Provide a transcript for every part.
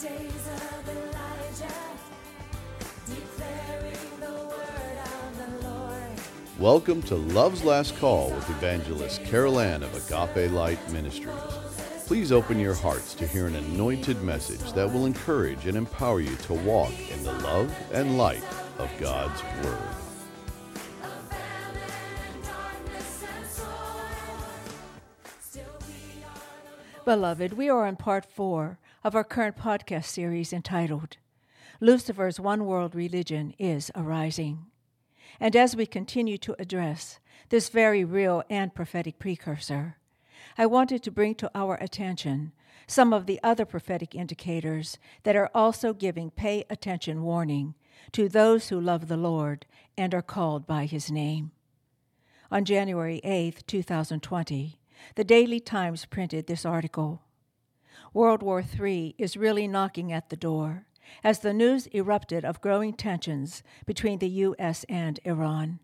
days of Elijah, declaring the word of the Lord. Welcome to Love's Last Call with evangelist Carol Ann of Agape Light Ministries. Please open your hearts to hear an anointed message that will encourage and empower you to walk in the love and light of God's Word. Abandoned darkness and sorrow, still we are the Beloved, we are on part four of our current podcast series entitled Lucifer's One World Religion is Arising. And as we continue to address this very real and prophetic precursor, I wanted to bring to our attention some of the other prophetic indicators that are also giving pay attention warning to those who love the Lord and are called by his name. On January 8, 2020, the Daily Times printed this article. World War III is really knocking at the door as the news erupted of growing tensions between the U.S. and Iran.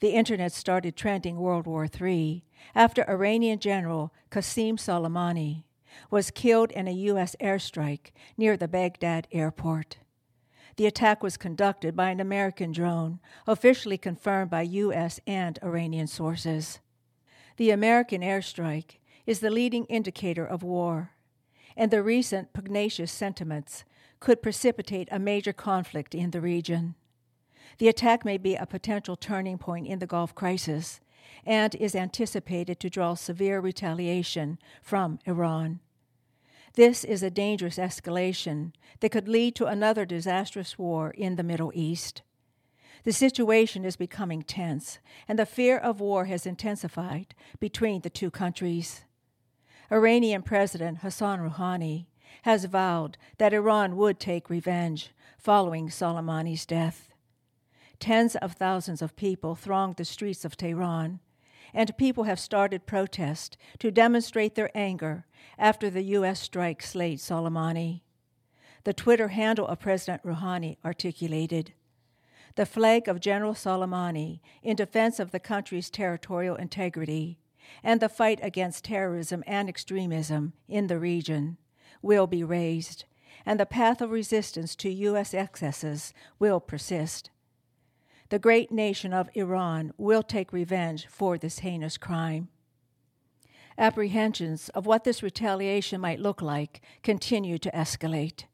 The internet started trending World War III after Iranian General Qasem Soleimani was killed in a U.S. airstrike near the Baghdad airport. The attack was conducted by an American drone, officially confirmed by U.S. and Iranian sources. The American airstrike is the leading indicator of war, and the recent pugnacious sentiments could precipitate a major conflict in the region. The attack may be a potential turning point in the Gulf crisis and is anticipated to draw severe retaliation from Iran. This is a dangerous escalation that could lead to another disastrous war in the Middle East. The situation is becoming tense, and the fear of war has intensified between the two countries. Iranian President Hassan Rouhani has vowed that Iran would take revenge following Soleimani's death. Tens of thousands of people thronged the streets of Tehran, and people have started protests to demonstrate their anger after the U.S. strike slayed Soleimani. The Twitter handle of President Rouhani articulated The flag of General Soleimani in defense of the country's territorial integrity and the fight against terrorism and extremism in the region will be raised, and the path of resistance to U.S. excesses will persist. The great nation of Iran will take revenge for this heinous crime. Apprehensions of what this retaliation might look like continue to escalate.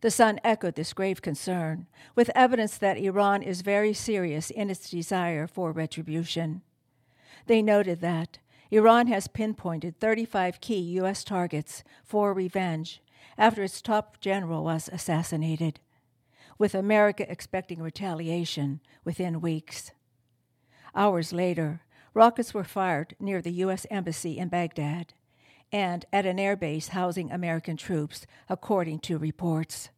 The Sun echoed this grave concern with evidence that Iran is very serious in its desire for retribution. They noted that Iran has pinpointed 35 key U.S. targets for revenge after its top general was assassinated, with America expecting retaliation within weeks. Hours later, rockets were fired near the U.S. Embassy in Baghdad and at an airbase housing American troops, according to reports.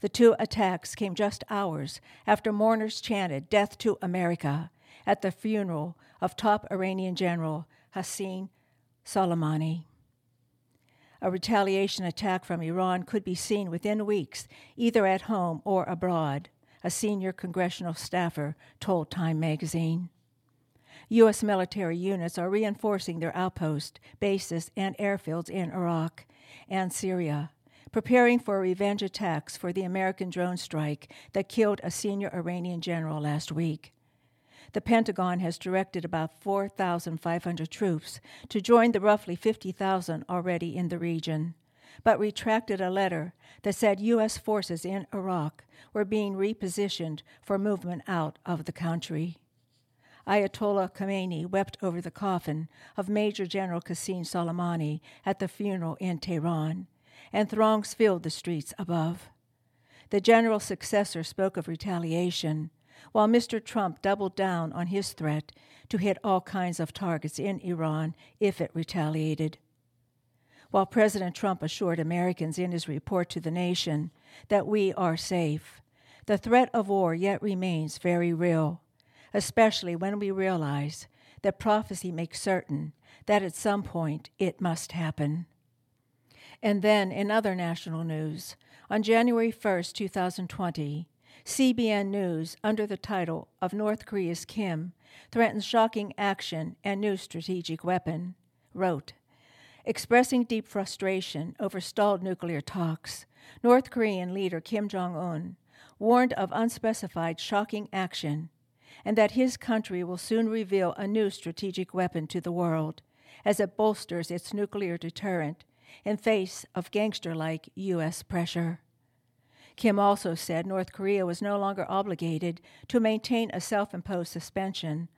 The two attacks came just hours after mourners chanted Death to America at the funeral of top Iranian General Hassan Soleimani. A retaliation attack from Iran could be seen within weeks, either at home or abroad, a senior congressional staffer told Time magazine. U.S. military units are reinforcing their outposts, bases, and airfields in Iraq and Syria, preparing for revenge attacks for the American drone strike that killed a senior Iranian general last week. The Pentagon has directed about 4,500 troops to join the roughly 50,000 already in the region, but retracted a letter that said U.S. forces in Iraq were being repositioned for movement out of the country. Ayatollah Khamenei wept over the coffin of Major General Qasem Soleimani at the funeral in Tehran, and throngs filled the streets above. The general's successor spoke of retaliation, while Mr. Trump doubled down on his threat to hit all kinds of targets in Iran if it retaliated. While President Trump assured Americans in his report to the nation that we are safe, the threat of war yet remains very real, especially when we realize that prophecy makes certain that at some point it must happen. And then, in other national news, on January 1st, 2020, CBN News, under the title of North Korea's Kim Threatens Shocking Action and New Strategic Weapon, wrote Expressing deep frustration over stalled nuclear talks, North Korean leader Kim Jong un warned of unspecified shocking action and that his country will soon reveal a new strategic weapon to the world as it bolsters its nuclear deterrent in face of gangster like U.S. pressure. Kim also said North Korea was no longer obligated to maintain a self imposed suspension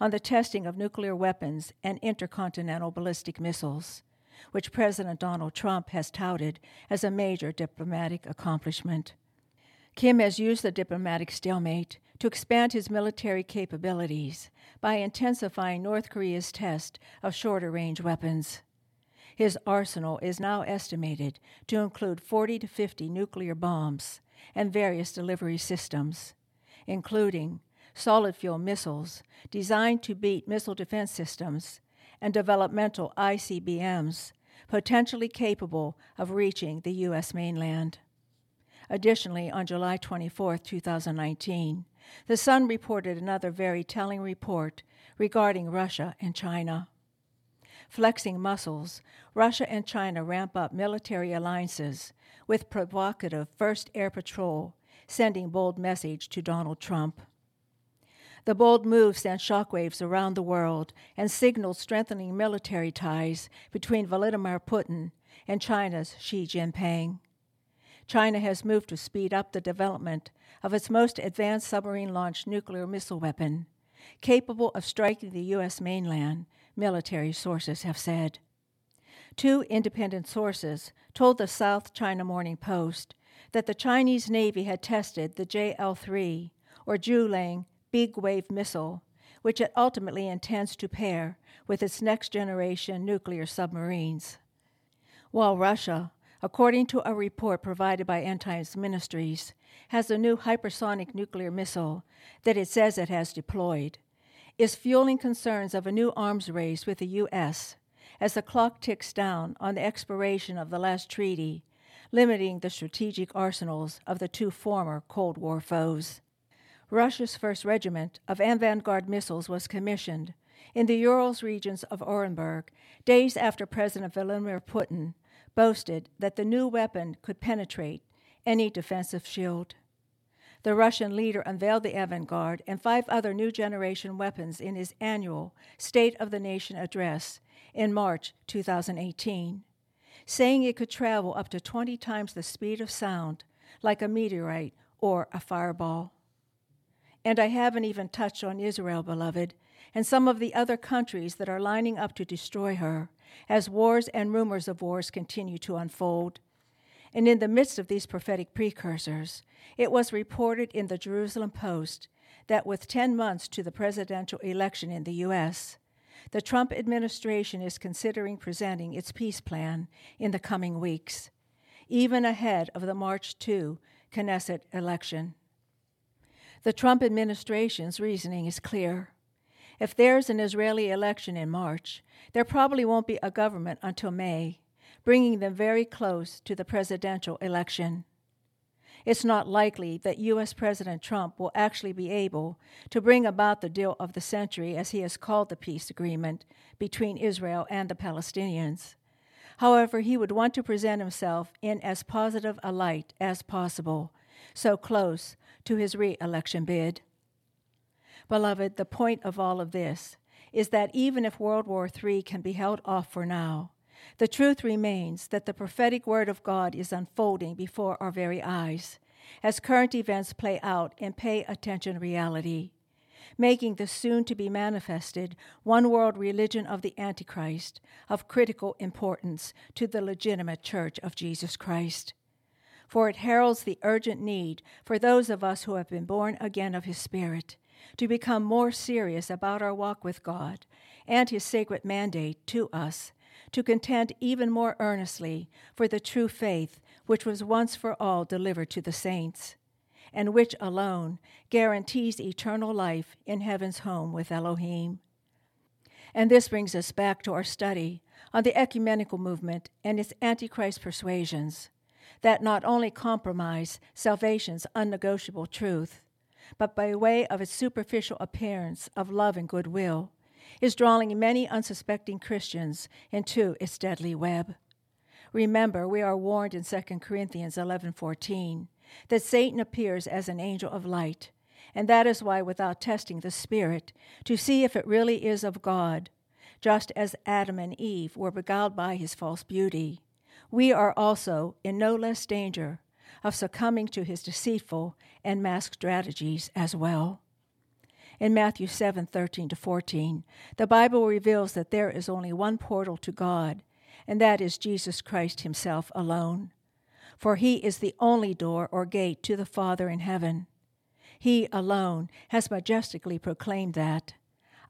on the testing of nuclear weapons and intercontinental ballistic missiles, which President Donald Trump has touted as a major diplomatic accomplishment. Kim has used the diplomatic stalemate to expand his military capabilities by intensifying North Korea's test of shorter range weapons. His arsenal is now estimated to include 40 to 50 nuclear bombs and various delivery systems, including solid fuel missiles designed to beat missile defense systems and developmental ICBMs potentially capable of reaching the U.S. mainland. Additionally, on July 24, 2019, The Sun reported another very telling report regarding Russia and China. Flexing muscles, Russia and China ramp up military alliances with provocative First Air Patrol, sending bold message to Donald Trump. The bold move sent shockwaves around the world and signaled strengthening military ties between Vladimir Putin and China's Xi Jinping. China has moved to speed up the development of its most advanced submarine launched nuclear missile weapon, capable of striking the U.S. mainland, military sources have said. Two independent sources told the South China Morning Post that the Chinese Navy had tested the JL 3, or Julang big wave missile, which it ultimately intends to pair with its next generation nuclear submarines. While Russia, according to a report provided by End Times Ministries, has a new hypersonic nuclear missile that it says it has deployed, is fueling concerns of a new arms race with the U.S. as the clock ticks down on the expiration of the last treaty, limiting the strategic arsenals of the two former Cold War foes. Russia's first regiment of avant-garde missiles was commissioned in the Urals regions of Orenburg days after President Vladimir Putin boasted that the new weapon could penetrate any defensive shield. The Russian leader unveiled the avant garde and five other new generation weapons in his annual State of the Nation address in March 2018, saying it could travel up to 20 times the speed of sound, like a meteorite or a fireball. And I haven't even touched on Israel, beloved, and some of the other countries that are lining up to destroy her as wars and rumors of wars continue to unfold. And in the midst of these prophetic precursors, it was reported in the Jerusalem Post that with 10 months to the presidential election in the U.S., the Trump administration is considering presenting its peace plan in the coming weeks, even ahead of the March 2 Knesset election. The Trump administration's reasoning is clear. If there's an Israeli election in March, there probably won't be a government until May, bringing them very close to the presidential election. It's not likely that U.S. President Trump will actually be able to bring about the deal of the century, as he has called the peace agreement between Israel and the Palestinians. However, he would want to present himself in as positive a light as possible, so close to his re election bid. Beloved, the point of all of this is that even if World War III can be held off for now, the truth remains that the prophetic word of God is unfolding before our very eyes as current events play out in pay attention reality, making the soon to be manifested one world religion of the Antichrist of critical importance to the legitimate church of Jesus Christ. For it heralds the urgent need for those of us who have been born again of His Spirit to become more serious about our walk with God and His sacred mandate to us to contend even more earnestly for the true faith which was once for all delivered to the saints, and which alone guarantees eternal life in heaven's home with Elohim. And this brings us back to our study on the ecumenical movement and its antichrist persuasions that not only compromise salvation's unnegotiable truth, but by way of its superficial appearance of love and goodwill, is drawing many unsuspecting Christians into its deadly web. Remember, we are warned in 2 Corinthians 11:14 that Satan appears as an angel of light, and that is why without testing the spirit to see if it really is of God, just as Adam and Eve were beguiled by his false beauty, we are also in no less danger of succumbing to his deceitful and masked strategies as well. In Matthew 7 13 to 14, the Bible reveals that there is only one portal to God, and that is Jesus Christ Himself alone. For He is the only door or gate to the Father in heaven. He alone has majestically proclaimed that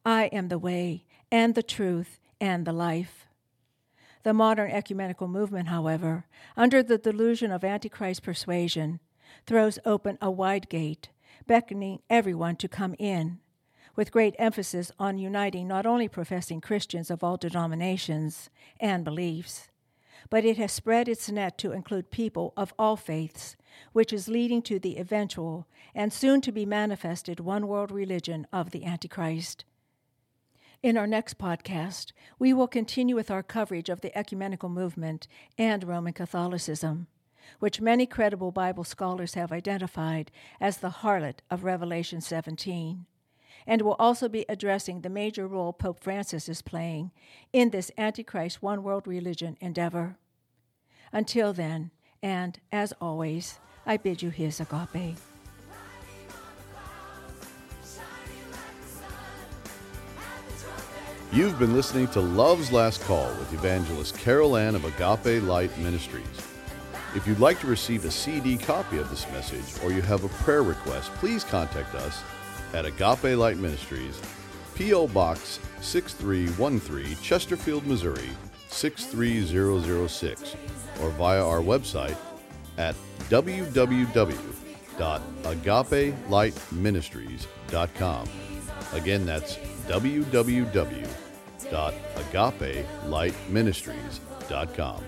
I am the way, and the truth, and the life. The modern ecumenical movement, however, under the delusion of Antichrist persuasion, throws open a wide gate, beckoning everyone to come in, with great emphasis on uniting not only professing Christians of all denominations and beliefs, but it has spread its net to include people of all faiths, which is leading to the eventual and soon to be manifested one world religion of the Antichrist. In our next podcast, we will continue with our coverage of the ecumenical movement and Roman Catholicism, which many credible Bible scholars have identified as the harlot of Revelation 17, and will also be addressing the major role Pope Francis is playing in this Antichrist one world religion endeavor. Until then, and as always, I bid you his agape. You've been listening to Love's Last Call with evangelist Carol Ann of Agape Light Ministries. If you'd like to receive a CD copy of this message or you have a prayer request, please contact us at Agape Light Ministries, P.O. Box 6313, Chesterfield, Missouri 63006, or via our website at www.agapelightministries.com. Again, that's www.agapelightministries.com.